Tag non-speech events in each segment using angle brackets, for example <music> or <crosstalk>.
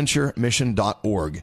adventuremission.org.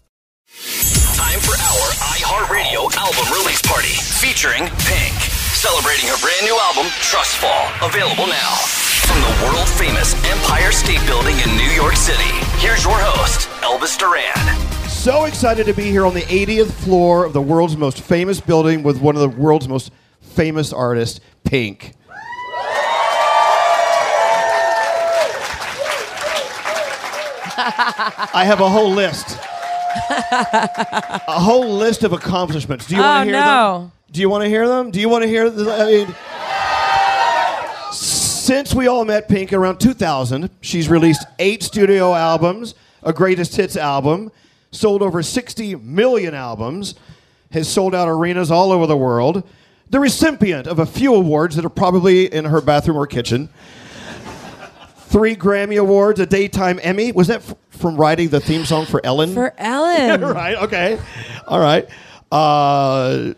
Time for our iHeartRadio album release party featuring Pink. Celebrating her brand new album, Trust Fall. Available now. From the world famous Empire State Building in New York City, here's your host, Elvis Duran. So excited to be here on the 80th floor of the world's most famous building with one of the world's most famous artists, Pink. <laughs> I have a whole list. A whole list of accomplishments. Do you want Oh, to hear no. them? Do you want to hear them? Do you want to hear the, I mean since we all met Pink around 2000, she's released 8 studio albums, a greatest hits album, sold over 60 million albums, has sold out arenas all over the world, the recipient of a few awards that are probably in her bathroom or kitchen. Three Grammy Awards, a Daytime Emmy. Was that f- from writing the theme song for Ellen? For Ellen. <laughs> right, okay. All right. Uh,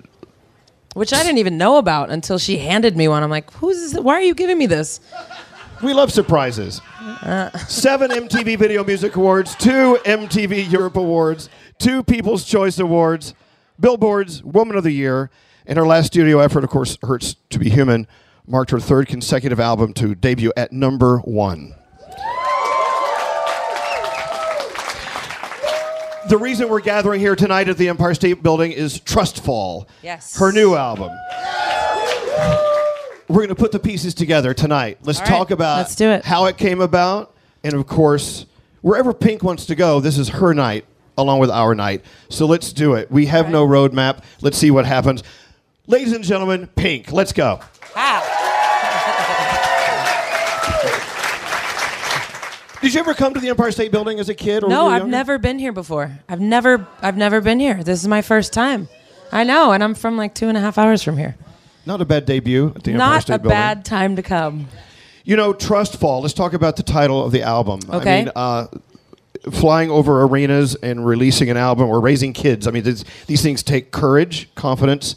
Which I didn't even know about until she handed me one. I'm like, who's this? Why are you giving me this? we love surprises. Seven MTV Video Music Awards, two MTV Europe Awards, two People's Choice Awards, Billboard's Woman of the Year, and her last studio effort, of course, Hurts to Be Human, marked her third consecutive album to debut at number one. The reason we're gathering here tonight at the Empire State Building is Trust Fall. Yes. Her new album. We're going to put the pieces together tonight. Let's right, talk about let's do it. how it came about, and of course, wherever Pink wants to go, this is her night along with our night. So let's do it. We have no roadmap. Let's see what happens. Ladies and gentlemen, Pink, let's go. <laughs> Did you ever come to the Empire State Building as a kid? Or No, I've younger? never been here before. I've never, I've never been here. This is my first time. I know, and I'm from like two and a half hours from here. Not a bad debut at the Empire Not State a bad time to come. You know, Trust Fall. Let's talk about the title of the album. Okay. I mean, uh, flying over arenas and releasing an album or raising kids. I mean, this, these things take courage, confidence,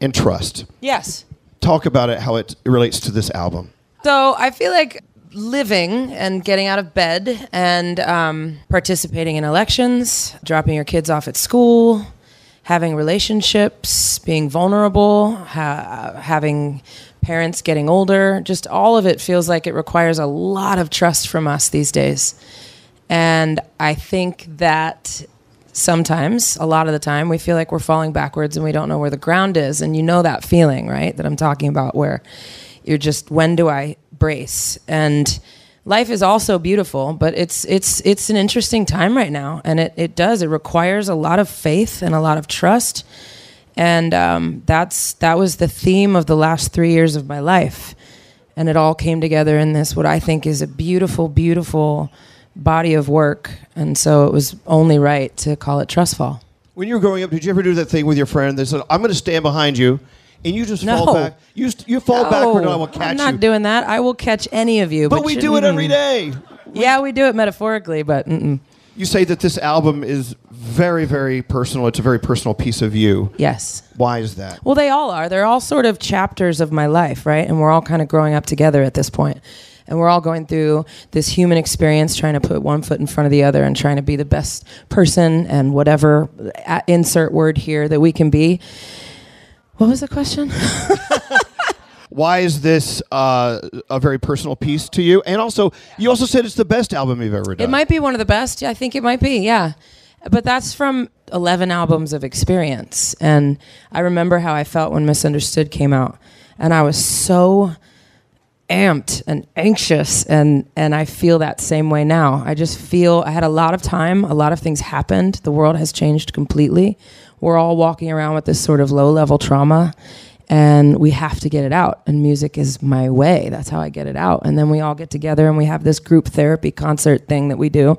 and trust. Yes. Talk about it, how it relates to this album. So I feel like living and getting out of bed and um, participating in elections, dropping your kids off at school, having relationships, being vulnerable, ha- having parents getting older, just all of it feels like it requires a lot of trust from us these days. And I think that sometimes, a lot of the time, we feel like we're falling backwards and we don't know where the ground is. And you know that feeling, right? That I'm talking about where you're just, when do I brace? And life is also beautiful, but it's it's it's an interesting time right now, and it, it does. It requires a lot of faith and a lot of trust. And um, that's that was the theme of the last three years of my life. And it all came together in this what I think is a beautiful, beautiful body of work. And so it was only right to call it Trustfall. When you were growing up, did you ever do that thing with your friend that said, "I'm going to stand behind you," and you just No. fall back? You st- you fall backward, and I will catch you. I'm not you. doing that. I will catch any of you. but we you- do it every day. day. Yeah, we do it metaphorically, but mm-mm. You say that this album is very, very personal. It's a very personal piece of you. yes. Why is that? Well, they all are. They're all sort of chapters of my life, right? And we're all kind of growing up together at this point. And we're all going through this human experience, trying to put one foot in front of the other and trying to be the best person and whatever uh, insert word here that we can be. What was the question? <laughs> Why is this uh, a very personal piece to you? And also, you also said it's the best album you've ever done. It might be one of the best. Yeah, I think it might be, yeah. But that's from 11 albums of experience. And I remember how I felt when Misunderstood came out. And I was so amped and anxious and and I feel that same way now. I just feel I had a lot of time, a lot of things happened. The world has changed completely. We're all walking around with this sort of low-level trauma and we have to get it out and music is my way. That's how I get it out. And then we all get together and we have this group therapy concert thing that we do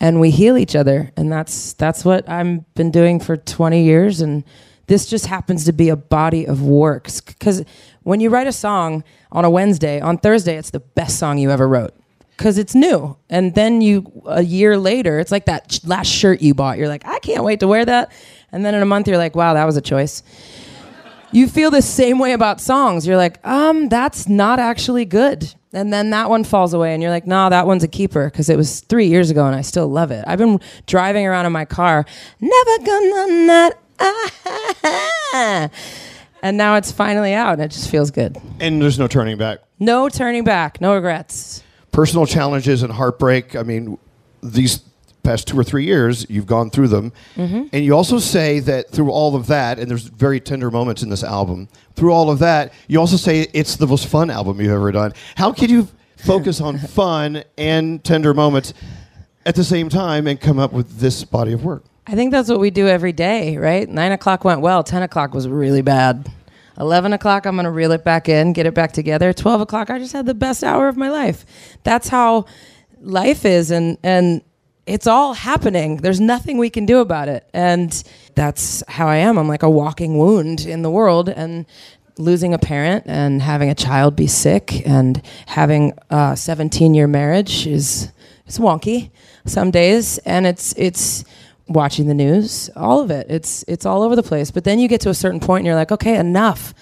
and we heal each other and that's that's what I've been doing for 20 years and this just happens to be a body of works because when you write a song on a Wednesday, on Thursday it's the best song you ever wrote because it's new. And then you a year later, it's like that last shirt you bought. You're like, I can't wait to wear that. And then in a month, you're like, wow, that was a choice. You feel the same way about songs. You're like, um, that's not actually good. And then that one falls away, and you're like, nah, that one's a keeper because it was three years ago and I still love it. I've been driving around in my car, never gonna not. <laughs> and now it's finally out, and it just feels good. and there's no turning back. No turning back, no regrets. Personal challenges and heartbreak. I mean, these past two or three years, you've gone through them. Mm-hmm. And you also say that through all of that, and there's very tender moments in this album, through all of that, you also say it's the most fun album you've ever done. How can you focus on <laughs> fun and tender moments at the same time and come up with this body of work? I think that's what we do every day, right? Nine o'clock went well. Ten o'clock was really bad. Eleven o'clock, I'm gonna reel it back in, get it back together. Twelve o'clock, I just had the best hour of my life. That's how life is, and and it's all happening. There's nothing we can do about it, and that's how I am. I'm like a walking wound in the world, and losing a parent and having a child be sick and having a 17 year marriage is it's wonky some days, and it's it's watching the news, all of it. It's it's all over the place. But then you get to a certain point and you're like, okay, enough.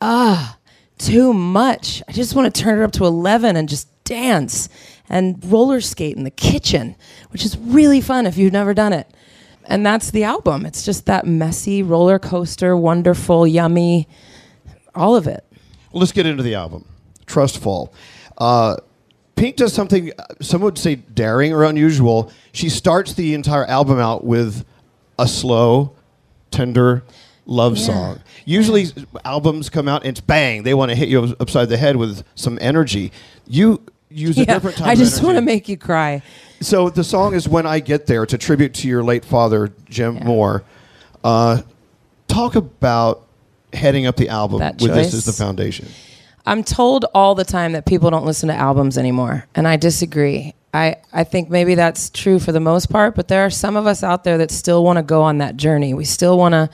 Ah, too much. I just want to turn it up to 11 and just dance and roller skate in the kitchen, which is really fun if you've never done it. And that's the album. It's just that messy roller coaster, wonderful, yummy, all of it. Let's get into the album, Trustfall. Uh, Pink does something uh, some would say daring or unusual. She starts the entire album out with a slow, tender love Yeah. song. Usually, s- albums come out and it's bang. They want to hit you upside the head with some energy. You use a different type I just want to make you cry. So the song is "When I Get There." It's a tribute to your late father, Jim Yeah. Moore. Uh, talk about heading up the album That with this choice. as the foundation. I'm told all the time that people don't listen to albums anymore, and I disagree. I, I think maybe that's true for the most part, but there are some of us out there that still want to go on that journey. We still want to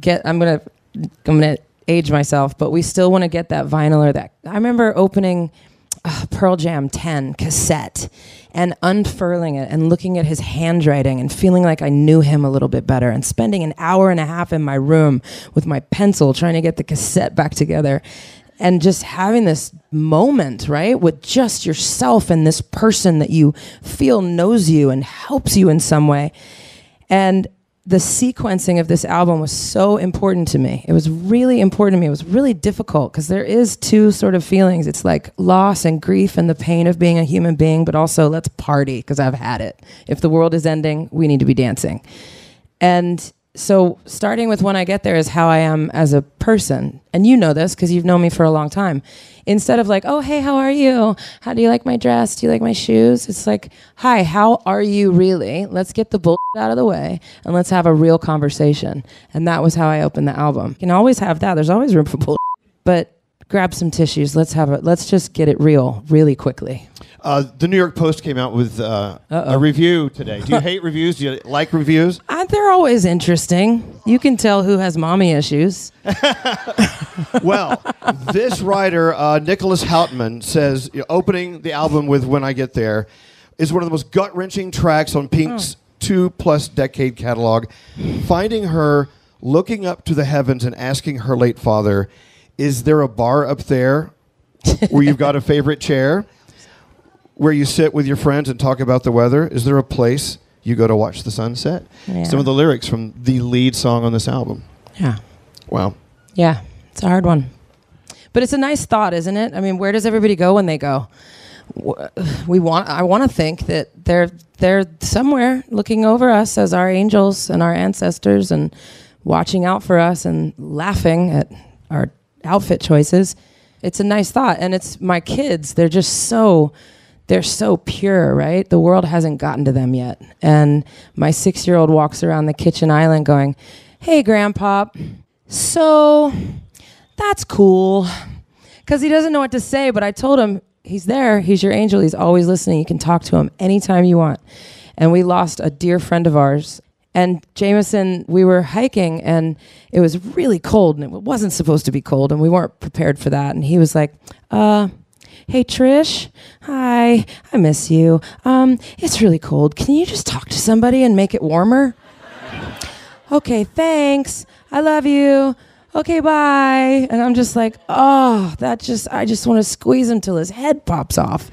get. I'm gonna I'm gonna age myself, but we still want to get that vinyl or that. I remember opening uh, Pearl Jam 10 cassette and unfurling it and looking at his handwriting and feeling like I knew him a little bit better and spending an hour and a half in my room with my pencil trying to get the cassette back together and just having this moment, right, with just yourself and this person that you feel knows you and helps you in some way. And the sequencing of this album was so important to me. It was really important to me. It was really difficult because there is two sort of feelings. It's like loss and grief and the pain of being a human being, but also let's party because I've had it. If the world is ending, we need to be dancing. And so starting with when I get there is how I am as a person. And you know this because you've known me for a long time. Instead of like, oh, hey, how are you? How do you like my dress? Do you like my shoes? It's like, hi, how are you really? Let's get the bull out of the way and let's have a real conversation. And that was how I opened the album. You can always have that. There's always room for bull. But grab some tissues. Let's have it. Let's just get it real really quickly. Uh, the New York Post came out with uh, a review today. Do you <laughs> hate reviews? Do you like reviews? Uh, they're always interesting. You can tell who has mommy issues. <laughs> Well, this writer, uh, Nicholas Houtman, says opening the album with "When I Get There" is one of the most gut wrenching tracks on Pink's two plus decade catalog. Finding her looking up to the heavens and asking her late father, "Is there a bar up there where you've got a favorite chair?" Where you sit with your friends and talk about the weather? Is there a place you go to watch the sunset? Yeah. Some of the lyrics from the lead song on this album. Yeah. Wow. Yeah, it's a hard one. But it's a nice thought, isn't it? I mean, where does everybody go when they go? We want I want to think that they're they're somewhere looking over us as our angels and our ancestors and watching out for us and laughing at our outfit choices. It's a nice thought and it's my kids. They're just so they're so pure, right? The world hasn't gotten to them yet. And my 6-year-old walks around the kitchen island going, "Hey grandpa, so that's cool. Because he doesn't know what to say, but I told him he's there. He's your angel. He's always listening. You can talk to him anytime you want. And we lost a dear friend of ours. And Jameson, we were hiking and it was really cold and it wasn't supposed to be cold and we weren't prepared for that. And he was like, uh, Hey Trish, hi, I miss you. Um, it's really cold. Can you just talk to somebody and make it warmer? okay, thanks. I love you. Okay, bye. And I'm just like, oh, that just, I just want to squeeze him till his head pops off.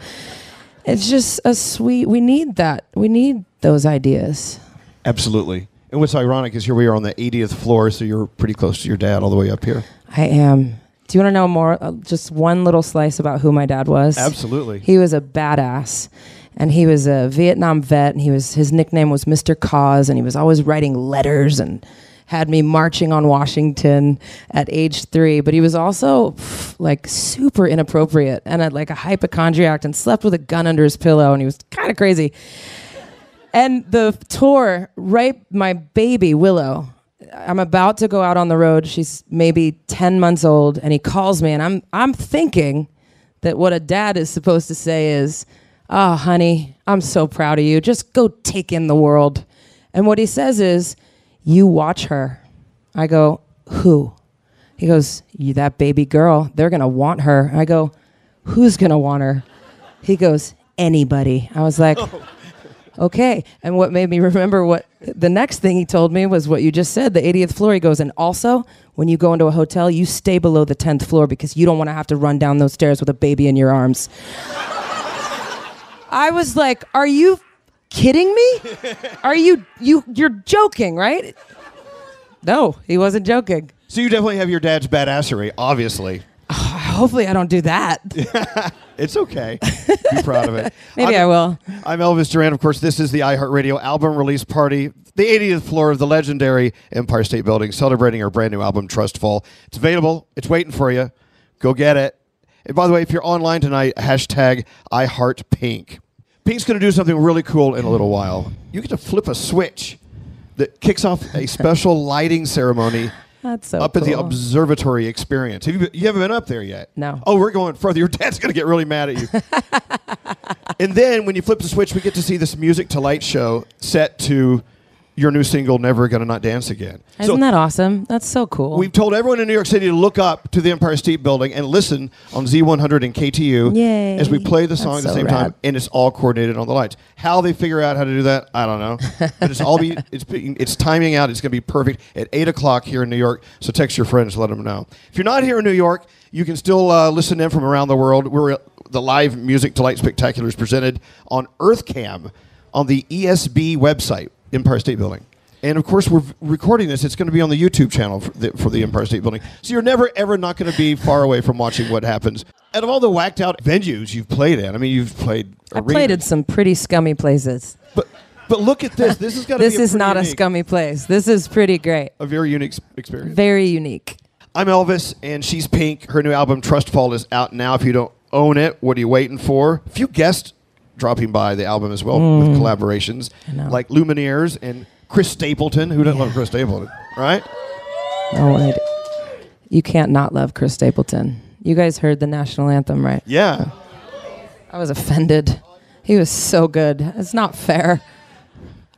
It's just a sweet, we need that. We need those ideas. Absolutely. And what's ironic is here we are on the 80th floor, so you're pretty close to your dad all the way up here. I am. Do you want to know more? Uh, just one little slice about who my dad was? Absolutely. He was a badass. And he was a Vietnam vet, and he was his nickname was Mr. Cause, and he was always writing letters and had me marching on Washington at age three. But he was also pff, like super inappropriate and had like a hypochondriac and slept with a gun under his pillow, and he was kind of crazy. And the tour, right, my baby Willow, I'm about to go out on the road. She's maybe 10 months old, and he calls me, and I'm I'm thinking that what a dad is supposed to say is, "Oh, honey, I'm so proud of you. Just go take in the world." And what he says is, "You watch her." I go, "Who?" He goes, "You that baby girl. They're gonna want her." I go, "Who's gonna want her?" He goes, "Anybody." I was like. <laughs> Oh. Okay. And what made me remember what the next thing he told me was what you just said, the 80th floor. He goes, and also, when you go into a hotel, you stay below the 10th floor because you don't want to have to run down those stairs with a baby in your arms. I was like, are you kidding me? Are you you you're joking, right? No, he wasn't joking. So you definitely have your dad's badassery, obviously. Hopefully I don't do that. <laughs> It's okay. Be proud of it. <laughs> Maybe I'm- I will. I'm Elvis Duran. Of course, this is the iHeartRadio album release party, the 80th floor of the legendary Empire State Building, celebrating our brand new album, Trust Fall. It's available. It's waiting for you. Go get it. And by the way, if you're online tonight, hashtag iHeartPink. Pink's going to do something really cool in a little while. You get to flip a switch that kicks off a <laughs> special lighting ceremony That's so up at the observatory experience. Have you, you haven't been up there yet? No. Oh, we're going further. Your dad's going to get really mad at you. <laughs> and then when you flip the switch, we get to see this music to light show set to your new single, Never Gonna Not Dance Again. Isn't that awesome? That's so cool. We've told everyone in New York City to look up to the Empire State Building and listen on Z100 and KTU Yay. as we play the song That's at the so same rad. time, and it's all coordinated on the lights. How they figure out how to do that, I don't know. but it's all be <laughs> it's being, it's timing out. It's going to be perfect at eight o'clock here in New York. So text your friends, let them know. If you're not here in New York, you can still uh, listen in from around the world. We're the live music to light spectacular is presented on EarthCam on the ESB website, Empire State Building. And of course, we're recording this. It's going to be on the YouTube channel for the, for the Empire State Building. So you're never, ever not going to be far away from watching what happens. Out of all the whacked out venues you've played in, I mean, you've played. I played arenas. in some pretty scummy places. But, but look at this. This is going to This be a is not a scummy place. This is pretty great. A very unique experience. Very unique. I'm Elvis, and she's Pink. Her new album, Trust Fall, is out now. If you don't own it, what are you waiting for? A few guests dropping by the album as well with collaborations, Mm. like Lumineers and Chris Stapleton. Who doesn't love Chris Stapleton, right? Oh, wait. You can't not love Chris Stapleton. You guys heard the national anthem, right? Yeah. I was offended. He was so good. It's not fair.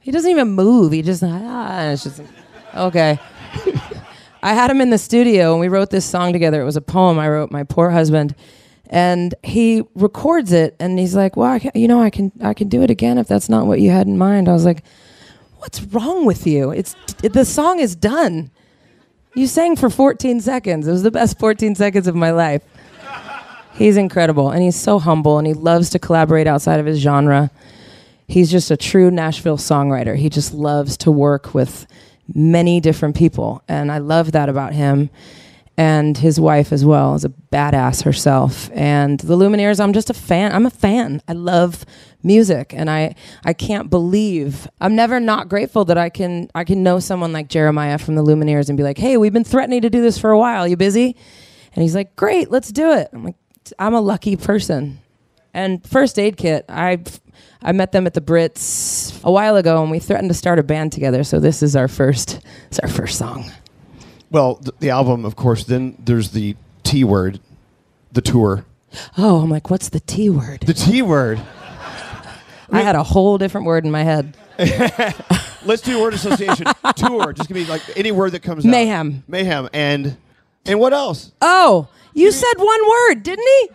He doesn't even move. He just ah, it's just okay. <laughs> I had him in the studio and we wrote this song together. It was a poem I wrote, my poor husband, and he records it and he's like, "Well, you know, I can I can do it again if that's not what you had in mind." I was like, "What's wrong with you? It's the song is done. You sang for 14 seconds. It was the best 14 seconds of my life." He's incredible and he's so humble and he loves to collaborate outside of his genre. He's just a true Nashville songwriter. He just loves to work with many different people and I love that about him. And his wife as well is a badass herself. And the Lumineers, I'm just a fan. I'm a fan. I love music and I I can't believe I'm never not grateful that I can I can know someone like Jeremiah from the Lumineers and be like, "Hey, we've been threatening to do this for a while. You busy?" And he's like, "Great, let's do it." I'm like, "I'm a lucky person." And First Aid Kit, I I met them at the Brits a while ago, and we threatened to start a band together. So this is our first, it's our first song. Well, th- the album, of course. Then there's the T word, the tour. Oh, I'm like, what's the T word? The T word. I had a whole different word in my head. <laughs> Let's do word association. <laughs> tour. Just give me like any word that comes out. Mayhem. Mayhem. And and what else? Oh, you said one word, didn't he?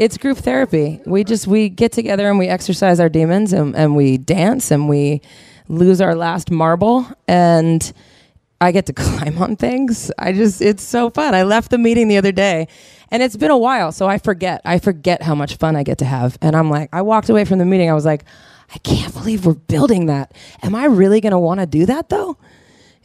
It's group therapy. We just we get together and we exercise our demons and, and we dance and we lose our last marble and I get to <laughs> climb on things. I just it's so fun. I left the meeting the other day and it's been a while, so I forget. I forget how much fun I get to have. And I'm like, I walked away from the meeting, I was like, I can't believe we're building that. Am I really gonna want to do that though?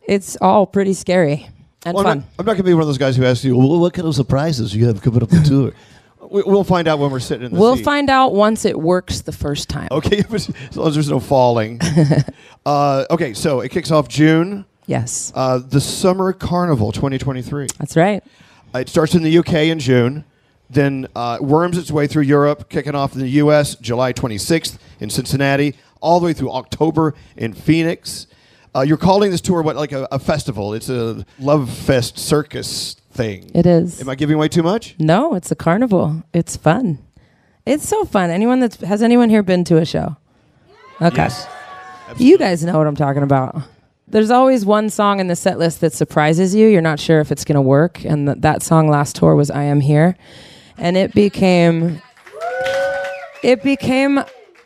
It's all pretty scary and Well, I'm fun. not, I'm not going to be one of those guys who asks you, well, what kind of surprises you have coming up the tour? <laughs> we, we'll find out when we're sitting in the We'll seat. find out once it works the first time. Okay, <laughs> as long as there's no falling. uh, okay, so it kicks off June. Yes, Uh, the Summer Carnival 2023. that's right. Uh, it starts in the UK in June, then uh, worms its way through Europe, kicking off in the US July 26th in Cincinnati, all the way through October in Phoenix. Uh, you're calling this tour what, like a, a festival? It's a love fest circus thing. It is. Am I giving away too much? No, it's a carnival. It's fun. It's so fun. Anyone that's has anyone here been to a show? Okay. You guys know what I'm talking about. There's always one song in the set list that surprises you. You're not sure if it's going to work. And th- that song last tour was I Am Here. And it became it became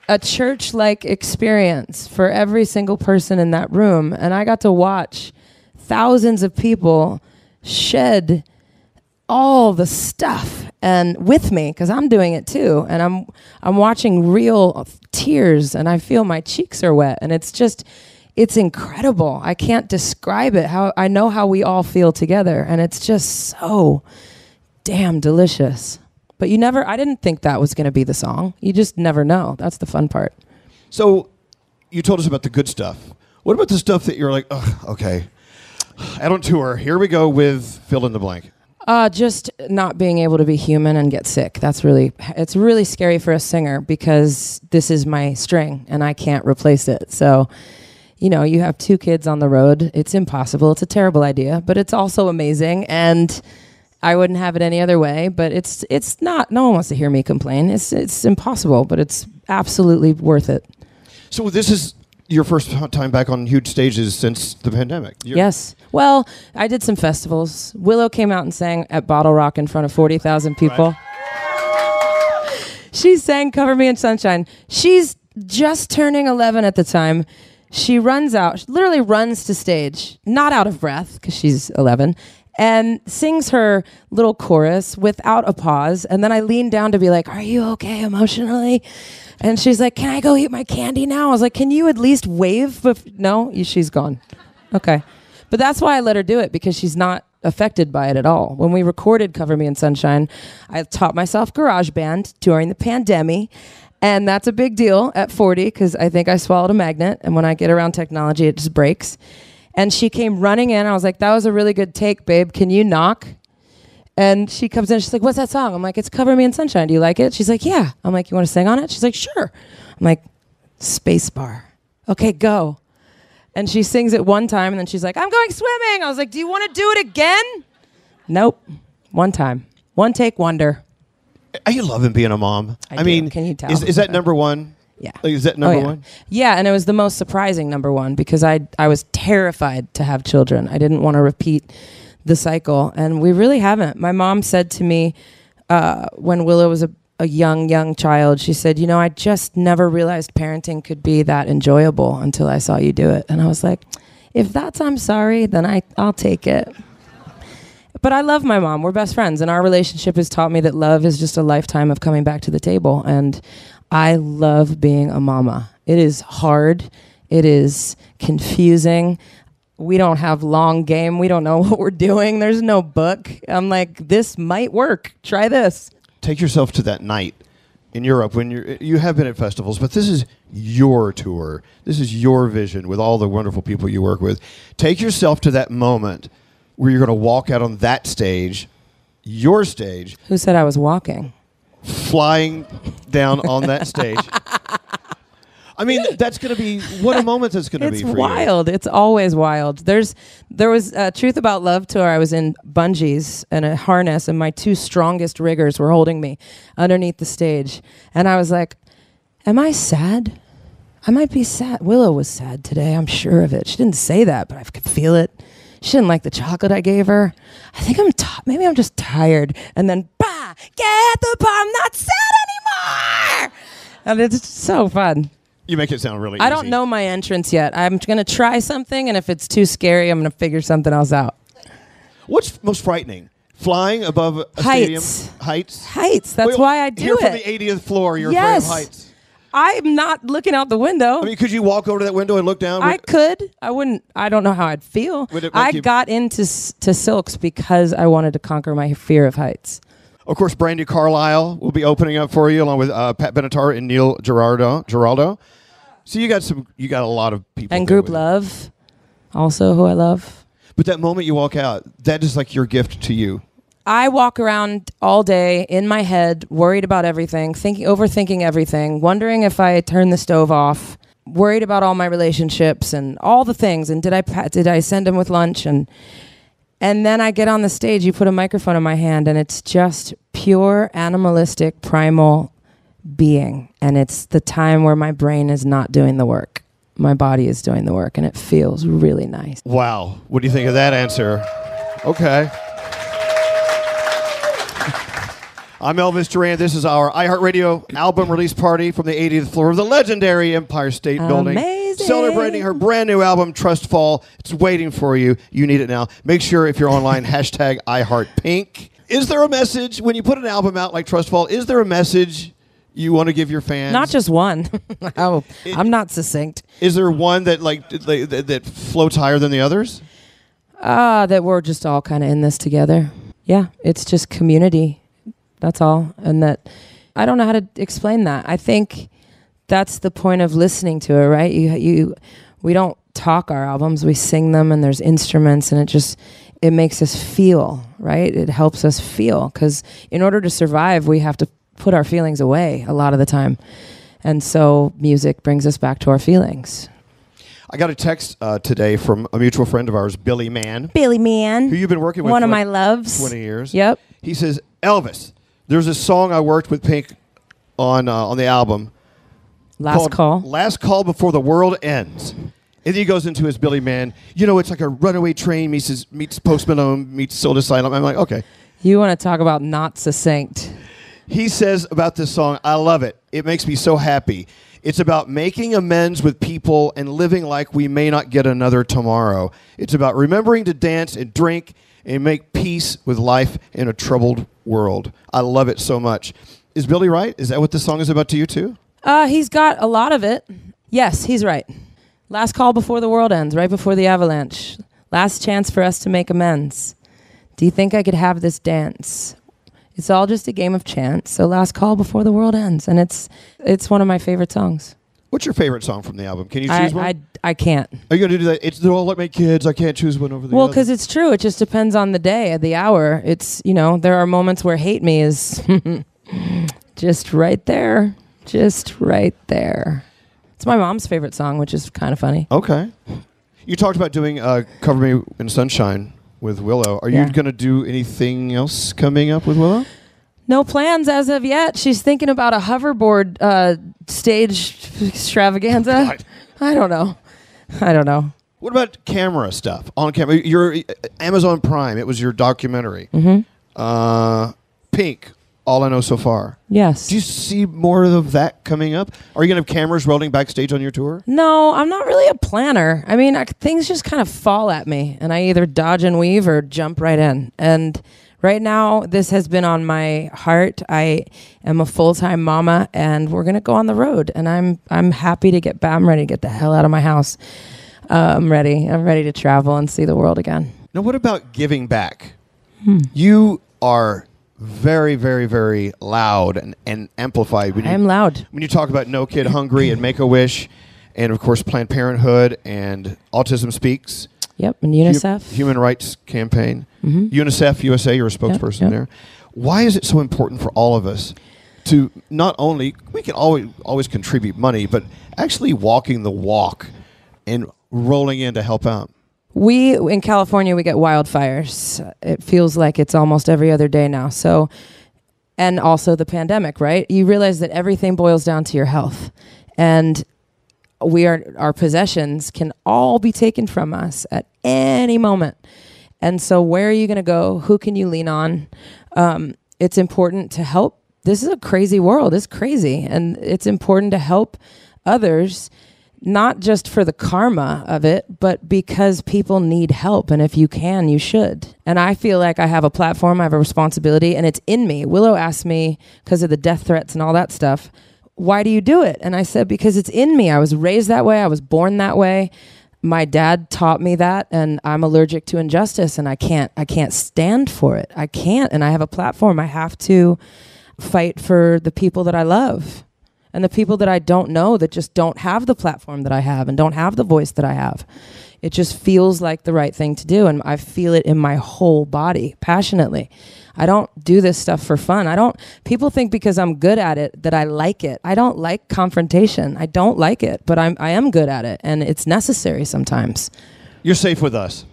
a church like experience for every single person in that room. And I got to watch thousands of people shed all the stuff and with me because I'm doing it too and I'm I'm watching real tears and I feel my cheeks are wet and it's just it's incredible. I can't describe it how I know how we all feel together and it's just so damn delicious. But you never I didn't think that was going to be the song. You just never know. That's the fun part. So you told us about the good stuff. What about the stuff that you're like, Ugh, okay, I don't tour. Here we go with fill in the blank. Uh, just not being able to be human and get sick. That's really, it's really scary for a singer because this is my string and I can't replace it. So, you know, you have two kids on the road. It's impossible. It's a terrible idea, but it's also amazing. And I wouldn't have it any other way. But it's, it's not. No one wants to hear me complain. It's, it's impossible, but it's absolutely worth it. So this is your first time back on huge stages since the pandemic. You're- Yes. Well, I did some festivals. Willow came out and sang at Bottle Rock in front of 40,000 people. she sang Cover Me in Sunshine. She's just turning 11 at the time. She runs out, she literally runs to stage, not out of breath because she's 11, and sings her little chorus without a pause. And then I lean down to be like, Are you okay emotionally? And she's like, Can I go eat my candy now? I was like, Can you at least wave? Bef-? No, she's gone. Okay. But that's why I let her do it because she's not affected by it at all. When we recorded Cover Me in Sunshine, I taught myself GarageBand during the pandemic. And that's a big deal at 40 because I think I swallowed a magnet. And when I get around technology, it just breaks. And she came running in. I was like, that was a really good take, babe. Can you knock? And she comes in. She's like, what's that song? I'm like, it's Cover Me in Sunshine. Do you like it? She's like, yeah. I'm like, you want to sing on it? She's like, sure. I'm like, Spacebar. Okay, go. And she sings it one time and then she's like, I'm going swimming. I was like, Do you want to do it again? Nope. One time. One take wonder. Are you loving being a mom? I do. mean, Can you tell? Is, is that number one? Yeah. Like, is that Oh, number yeah. one? Yeah, and it was the most surprising number one because I I was terrified to have children. I didn't want to repeat the cycle, and we really haven't. My mom said to me uh, when Willow was a, a young young child, she said, "You know, I just never realized parenting could be that enjoyable until I saw you do it." And I was like, "If that's I'm sorry, then I I'll take it." But I love my mom. We're best friends, and our relationship has taught me that love is just a lifetime of coming back to the table. And I love being a mama. It is hard. It is confusing. We don't have long game. We don't know <laughs> what we're doing. There's no book. I'm like, this might work. Try this. Take yourself to that night in Europe when you you have been at festivals, but this is your tour. This is your vision with all the wonderful people you work with. Take yourself to that moment where you're going to walk out on that stage, your stage, Who said I was walking? flying down on that stage. I mean, that's going to be what a moment that's going to be It's for you. wild. It's always wild. There's there was a Truth About Love tour. I was in bungees and a harness, and my two strongest riggers were holding me underneath the stage, and I was like, "Am I sad? I might be sad." Willow was sad today. I'm sure of it. She didn't say that, but I could feel it. She didn't like the chocolate I gave her. I think I'm ti maybe I'm just tired. And then, bah, get the bar. I'm not sad anymore. And it's so fun. You make it sound really I don't know my entrance yet. I'm going to try something, and if it's too scary, I'm going to figure something else out. What's most frightening? Flying above a Heights. stadium? Heights? Heights. That's Wait, why I do Here it. from the 80th floor, you're yes. afraid of heights. I'm not looking out the window. I mean, could you walk over to that window and look down? I could. I wouldn't. I don't know how I'd feel. Would it make I you- got into s- to silks because I wanted to conquer my fear of heights. Of course, Brandi Carlile will be opening up for you along with uh, Pat Benatar and Neil Gerardo. Giraldo. So you got some. You got a lot of people. And there group with you. love, also who I love. But that moment you walk out, that is like your gift to you. I walk around all day in my head, worried about everything, thinking, overthinking everything, wondering if I turn the stove off, worried about all my relationships and all the things. And did I did I send him with lunch? And and then I get on the stage. You put a microphone in my hand, and it's just pure animalistic, primal being. And it's the time where my brain is not doing the work. My body is doing the work, and it feels really nice. Wow. What do you think of that answer? Okay. I'm Elvis Duran. This is our iHeartRadio album release party from the 80th floor of the legendary Empire State Building. Celebrating her brand new album, Trust Fall. It's waiting for you. You need it now. Make sure if you're online, <laughs> hashtag iHeartPink. Is there a message when you put an album out like Trust Fall? Is there a message you want to give your fans? Not just one. <laughs> oh, I'm not succinct. Is there one that like that, that, that floats higher than the others? Ah, that we're just all kind of in this together. Yeah, it's just community. That's all. And that I don't know how to explain that. I think that's the point of listening to it, right? You you we don't talk our albums, we sing them and there's instruments and it just it makes us feel, right? It helps us feel cuz in order to survive, we have to put our feelings away a lot of the time. And so music brings us back to our feelings. I got a text uh, today from a mutual friend of ours, Billy Mann, Billy Mann. who you've been working with One for of like my loves. 20 years. Yep. He says, Elvis, there's a song I worked with Pink on uh, on the album. Last call. Last Call Before the World Ends. And then he goes into his Billy Mann. You know, it's like a runaway train meets, his, meets Post Malone, meets Soul Asylum. I'm like, okay. You want to talk about not succinct. He says about this song, I love it. It makes me so happy. It's about making amends with people and living like we may not get another tomorrow. It's about remembering to dance and drink and make peace with life in a troubled world. I love it so much. Is Billy right? Is that what this song is about to you too? Uh, he's got a lot of it. Yes, he's right. Last call before the world ends, right before the avalanche. Last chance for us to make amends. Do you think I could have this dance? It's all just a game of chance. So last call before the world ends, and it's it's one of my favorite songs. What's your favorite song from the album? Can you I, choose one? I I can't. Are you going to do that? It's they're all like my kids. I can't choose one over the Well, other. because it's true. It just depends on the day, the hour. It's you know there are moments where hate me is <laughs> just right there, just right there. It's my mom's favorite song, which is kind of funny. Okay. You talked about doing uh, "Cover Me in Sunshine" with Willow. Are Yeah. you going to do anything else coming up with Willow? No plans as of yet. She's thinking about a hoverboard uh, stage extravaganza. <laughs> God. I don't know. I don't know. What about camera stuff on camera? Your Amazon Prime. It was your documentary. Mm-hmm. Uh, Pink. All I know so far. Yes. Do you see more of that coming up? Are you going to have cameras rolling backstage on your tour? No, I'm not really a planner. I mean, I, things just kind of fall at me, and I either dodge and weave or jump right in. And right now, this has been on my heart. I am a full time mama, and we're gonna go on the road. And I'm I'm happy to get back. I'm ready to get the hell out of my house. Uh, I'm ready. I'm ready to travel and see the world again. Now, what about giving back? Hmm. You are very, very, very loud and, and amplified. When I you, am loud. When you talk about No Kid Hungry and Make a Wish, and of course Planned Parenthood and Autism Speaks, Yep, and Hu- UNICEF. Human Rights Campaign, Mhm. UNICEF USA, you're a spokesperson yep. there. Why is it so important for all of us to not only we can always always contribute money, but actually walking the walk and rolling in to help out? We in California we get wildfires. It feels like it's almost every other day now. So and also the pandemic, right? You realize that everything boils down to your health. And we are our possessions can all be taken from us at any moment. And so where are you going to go? Who can you lean on? Um, it's important to help. This is a crazy world. It's crazy. And it's important to help others not just for the karma of it, but because people need help. And if you can, you should. And I feel like I have a platform, I have a responsibility, and it's in me. Willow asked me, because of the death threats and all that stuff, why do you do it? And I said, because it's in me. I was raised that way, I was born that way. My dad taught me that and I'm allergic to injustice and I can't I can't stand for it. I can't and I have a platform. I have to fight for the people that I love and the people that I don't know that just don't have the platform that I have and don't have the voice that I have. It just feels like the right thing to do. And I feel it in my whole body passionately. I don't do this stuff for fun. I don't, people think because I'm good at it that I like it. I don't like confrontation. I don't like it, but I'm, I am good at it and it's necessary sometimes. You're safe with us.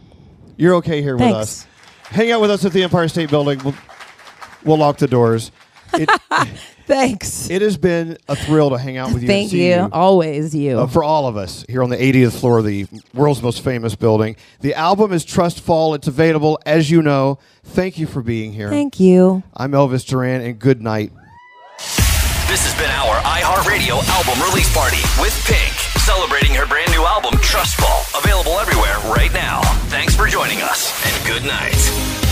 You're okay here with Thanks. us. Hang out with us at the Empire State Building. We'll, we'll lock the doors. It, <laughs> Thanks. it has been a thrill to hang out with you. and Thank see you. Always you. Uh, for all of us here on the 80th floor of the world's most famous building. The album is Trust Fall. It's available, as you know. Thank you for being here. Thank you. I'm Elvis Duran, and good night. This has been our iHeartRadio album release party with Pink, celebrating her brand new album, Trust Fall, available everywhere right now. Thanks for joining us, and good night.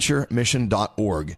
Bonaventuremission.org.